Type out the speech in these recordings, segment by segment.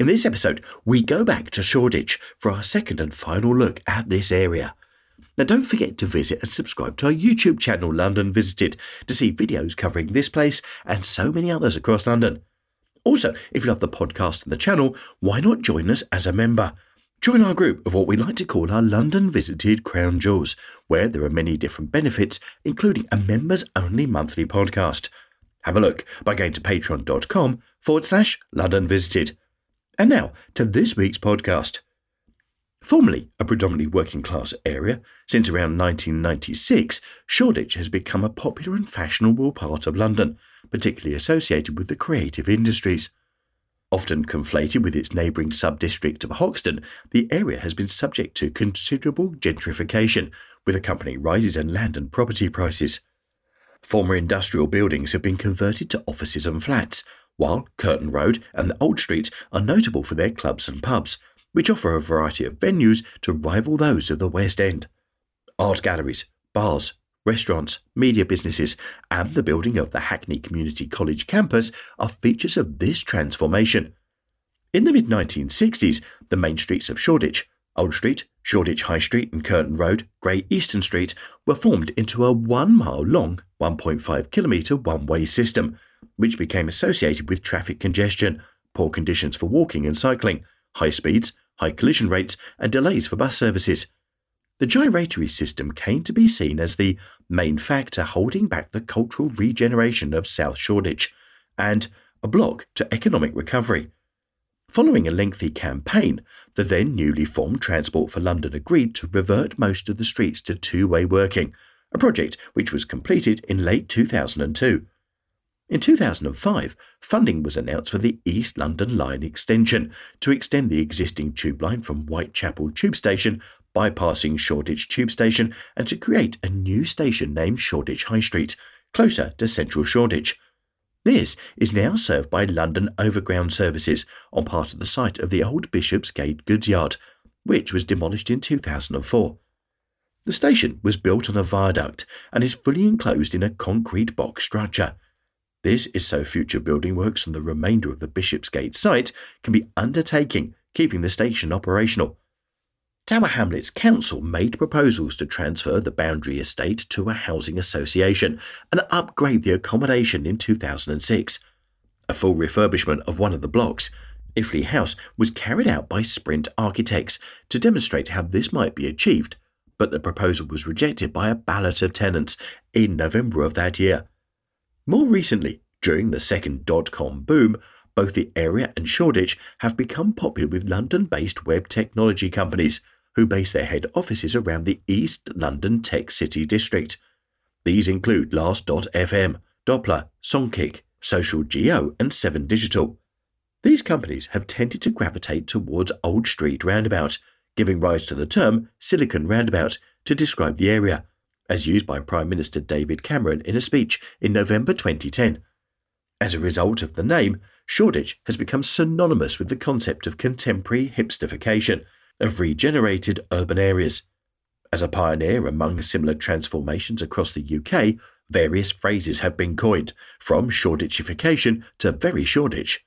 In this episode, we go back to Shoreditch for our second and final look at this area. Now, don't forget to visit and subscribe to our YouTube channel, London Visited, to see videos covering this place and so many others across London. Also, if you love the podcast and the channel, why not join us as a member? Join our group of what we like to call our London Visited Crown Jewels, where there are many different benefits, including a members only monthly podcast. Have a look by going to patreon.com forward slash London Visited. And now to this week's podcast. Formerly a predominantly working class area, since around 1996, Shoreditch has become a popular and fashionable part of London, particularly associated with the creative industries. Often conflated with its neighbouring sub district of Hoxton, the area has been subject to considerable gentrification, with accompanying rises in land and property prices. Former industrial buildings have been converted to offices and flats, while Curtain Road and the Old Street are notable for their clubs and pubs, which offer a variety of venues to rival those of the West End. Art galleries, bars, restaurants, media businesses, and the building of the Hackney Community College campus are features of this transformation. In the mid 1960s, the main streets of Shoreditch, Old Street, Shoreditch High Street, and Curtain Road, Great Eastern Street, were formed into a one mile long, 1.5 kilometre one way system, which became associated with traffic congestion, poor conditions for walking and cycling, high speeds, high collision rates, and delays for bus services. The gyratory system came to be seen as the main factor holding back the cultural regeneration of South Shoreditch and a block to economic recovery. Following a lengthy campaign, the then newly formed Transport for London agreed to revert most of the streets to two way working, a project which was completed in late 2002. In 2005, funding was announced for the East London Line extension to extend the existing tube line from Whitechapel Tube Station bypassing Shoreditch Tube Station, and to create a new station named Shoreditch High Street, closer to central Shoreditch. This is now served by London Overground Services on part of the site of the old Bishopsgate goods yard, which was demolished in 2004. The station was built on a viaduct and is fully enclosed in a concrete box structure. This is so future building works on the remainder of the Bishopsgate site can be undertaken, keeping the station operational. Tower Hamlets Council made proposals to transfer the Boundary Estate to a housing association and upgrade the accommodation in 2006. A full refurbishment of one of the blocks, Iffley House, was carried out by Sprunt Architects to demonstrate how this might be achieved, but the proposal was rejected by a ballot of tenants in November of that year. More recently, during the second dot com boom, both the area and Shoreditch have become popular with London based web technology companies who base their head offices around the East London Tech City district. These include Last.fm, Dopplr, Songkick, Social Geo, and 7 Digital. These companies have tended to gravitate towards Old Street Roundabout, giving rise to the term Silicon Roundabout to describe the area, as used by Prime Minister David Cameron in a speech in November 2010. As a result of the name, Shoreditch has become synonymous with the concept of contemporary hipsterification of regenerated urban areas. As a pioneer among similar transformations across the UK, various phrases have been coined, from Shoreditchification to Very Shoreditch.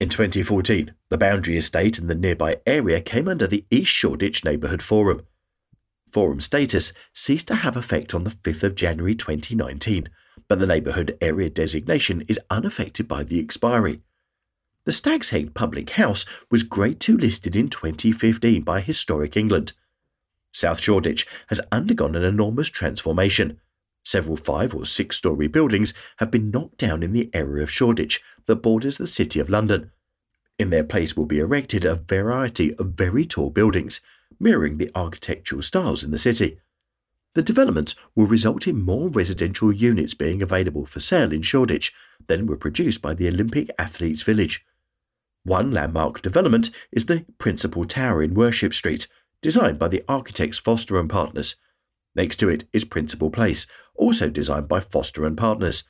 In 2014, the Boundary Estate and the nearby area came under the East Shoreditch Neighbourhood Forum. Forum status ceased to have effect on the 5th of January 2019, but the neighbourhood area designation is unaffected by the expiry. The Stag's Head Public House was Grade 2 listed in 2015 by Historic England. South Shoreditch has undergone an enormous transformation. Several five or six story buildings have been knocked down in the area of Shoreditch that borders the City of London. In their place will be erected a variety of very tall buildings, mirroring the architectural styles in the city. The developments will result in more residential units being available for sale in Shoreditch than were produced by the Olympic Athletes Village. One landmark development is the Principal Tower in Worship Street, designed by the architects Foster and Partners. Next to it is Principal Place, also designed by Foster and Partners.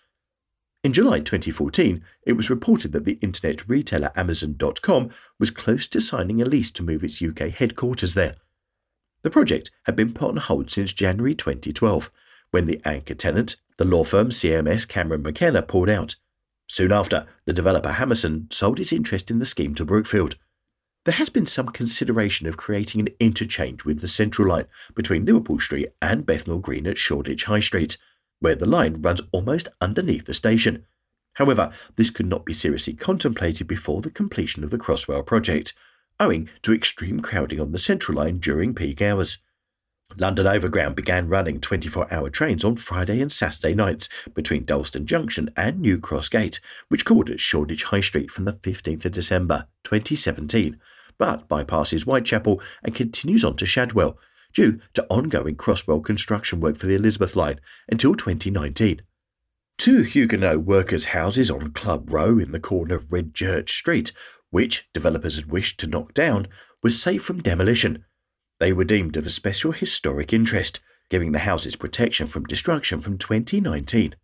In July 2014, it was reported that the internet retailer Amazon.com was close to signing a lease to move its UK headquarters there. The project had been put on hold since January 2012, when the anchor tenant, the law firm CMS Cameron McKenna, pulled out. Soon after, the developer Hammerson sold its interest in the scheme to Brookfield. There has been some consideration of creating an interchange with the Central Line between Liverpool Street and Bethnal Green at Shoreditch High Street, where the line runs almost underneath the station. However, this could not be seriously contemplated before the completion of the Crossrail project, owing to extreme crowding on the Central Line during peak hours. London Overground began running 24 hour trains on Friday and Saturday nights between Dalston Junction and New Cross Gate, which called at Shoreditch High Street from the 15th of December 2017, but bypasses Whitechapel and continues on to Shadwell, due to ongoing Crossrail construction work for the Elizabeth Line until 2019. Two Huguenot workers' houses on Club Row in the corner of Red Church Street, which developers had wished to knock down, were safe from demolition they were deemed of a special historic interest, giving the houses protection from destruction from 2019.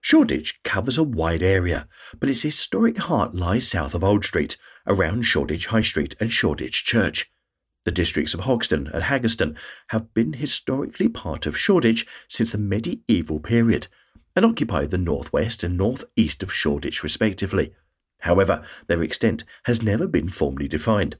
Shoreditch covers a wide area, but its historic heart lies south of Old Street, around Shoreditch High Street and Shoreditch Church. The districts of Hoxton and Haggerston have been historically part of Shoreditch since the medieval period and occupy the northwest and northeast of Shoreditch respectively. However, their extent has never been formally defined.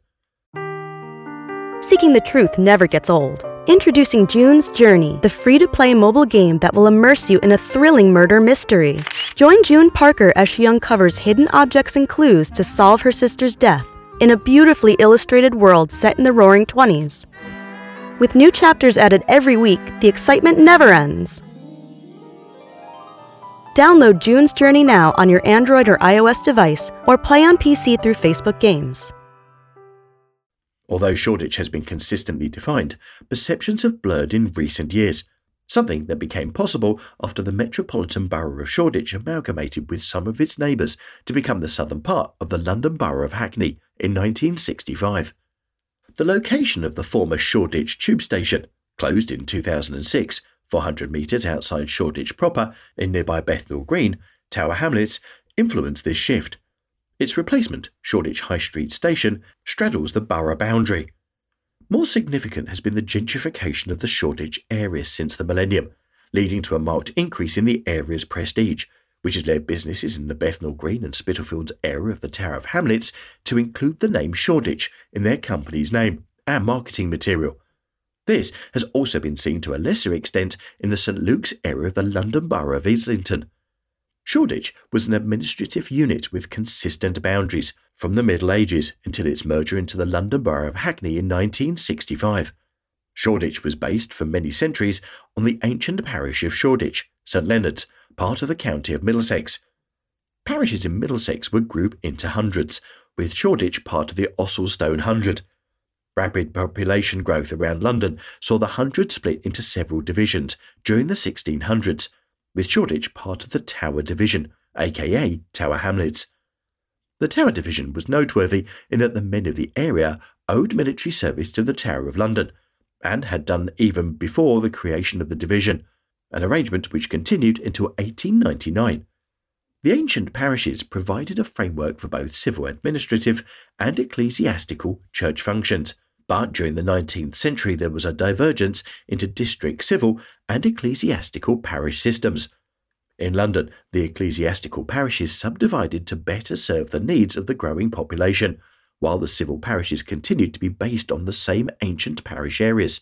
Seeking the truth never gets old. Introducing June's Journey, the free to play mobile game that will immerse you in a thrilling murder mystery. Join June Parker as she uncovers hidden objects and clues to solve her sister's death in a beautifully illustrated world set in the roaring 20s. With new chapters added every week, the excitement never ends. Download June's Journey now on your Android or iOS device or play on PC through Facebook Games. Although Shoreditch has been consistently defined, perceptions have blurred in recent years, something that became possible after the Metropolitan Borough of Shoreditch amalgamated with some of its neighbours to become the southern part of the London Borough of Hackney in 1965. The location of the former Shoreditch tube station, closed in 2006, 400 metres outside Shoreditch proper in nearby Bethnal Green, Tower Hamlets, influenced this shift its replacement, Shoreditch High Street Station, straddles the borough boundary. More significant has been the gentrification of the Shoreditch area since the millennium, leading to a marked increase in the area's prestige, which has led businesses in the Bethnal Green and Spitalfields area of the Tower of Hamlets to include the name Shoreditch in their company's name and marketing material. This has also been seen to a lesser extent in the St Luke's area of the London Borough of Islington. Shoreditch was an administrative unit with consistent boundaries from the Middle Ages until its merger into the London Borough of Hackney in 1965. Shoreditch was based for many centuries on the ancient parish of Shoreditch, St Leonard's, part of the county of Middlesex. Parishes in Middlesex were grouped into hundreds, with Shoreditch part of the Ossulstone Hundred. Rapid population growth around London saw the hundred split into several divisions during the 1600s, with Shoreditch part of the Tower Division, aka Tower Hamlets. The Tower Division was noteworthy in that the men of the area owed military service to the Tower of London, and had done even before the creation of the division, an arrangement which continued until 1899. The ancient parishes provided a framework for both civil administrative and ecclesiastical church functions, but during the 19th century, there was a divergence into district civil and ecclesiastical parish systems. In London, the ecclesiastical parishes subdivided to better serve the needs of the growing population, while the civil parishes continued to be based on the same ancient parish areas.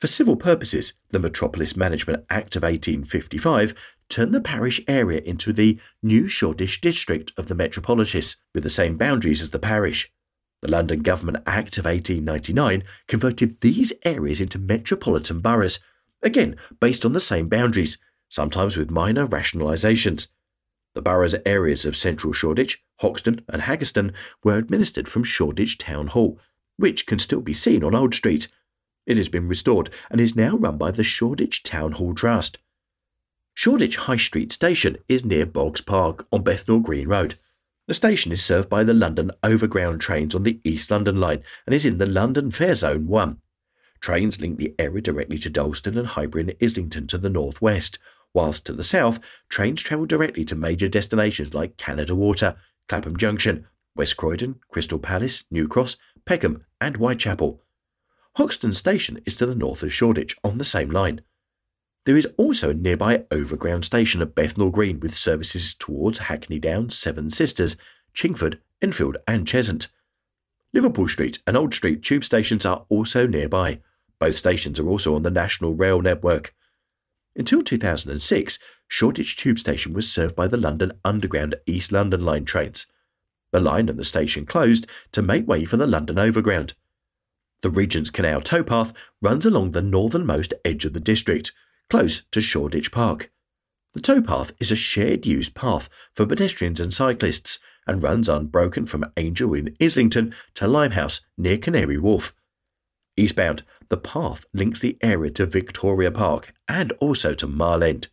For civil purposes, the Metropolis Management Act of 1855 turned the parish area into the new Shoreditch district of the metropolis, with the same boundaries as the parish. The London Government Act of 1899 converted these areas into metropolitan boroughs, again based on the same boundaries, sometimes with minor rationalisations. The boroughs areas of central Shoreditch, Hoxton, and Haggerston were administered from Shoreditch Town Hall, which can still be seen on Old Street. It has been restored and is now run by the Shoreditch Town Hall Trust. Shoreditch High Street Station is near Boxpark on Bethnal Green Road. The station is served by the London Overground trains on the East London line and is in the London Fare Zone 1. Trains link the area directly to Dalston and Highbury and Islington to the northwest, whilst to the south, trains travel directly to major destinations like Canada Water, Clapham Junction, West Croydon, Crystal Palace, New Cross, Peckham, and Whitechapel. Hoxton Station is to the north of Shoreditch on the same line. There is also a nearby overground station at Bethnal Green with services towards Hackney Downs, Seven Sisters, Chingford, Enfield, and Cheshunt. Liverpool Street and Old Street tube stations are also nearby. Both stations are also on the National Rail network. Until 2006, Shoreditch Tube Station was served by the London Underground East London Line trains. The line and the station closed to make way for the London Overground. The Regent's Canal towpath runs along the northernmost edge of the district, close to Shoreditch Park. The towpath is a shared use path for pedestrians and cyclists and runs unbroken from Angel in Islington to Limehouse near Canary Wharf. Eastbound, the path links the area to Victoria Park and also to Mile End.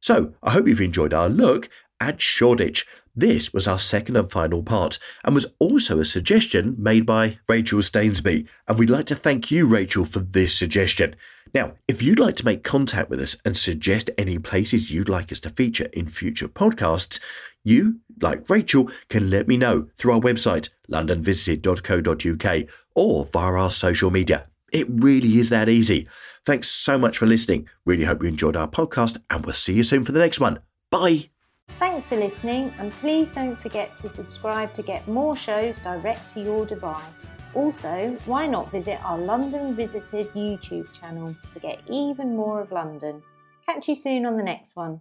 So, I hope you've enjoyed our look at Shoreditch. This was our second and final part, and was also a suggestion made by Rachel Stainsby. And we'd like to thank you, Rachel, for this suggestion. Now, if you'd like to make contact with us and suggest any places you'd like us to feature in future podcasts, you, like Rachel, can let me know through our website, londonvisited.co.uk, or via our social media. It really is that easy. Thanks so much for listening. Really hope you enjoyed our podcast, and we'll see you soon for the next one. Bye. Thanks for listening, and please don't forget to subscribe to get more shows direct to your device. Also, why not visit our London Visited YouTube channel to get even more of London? Catch you soon on the next one.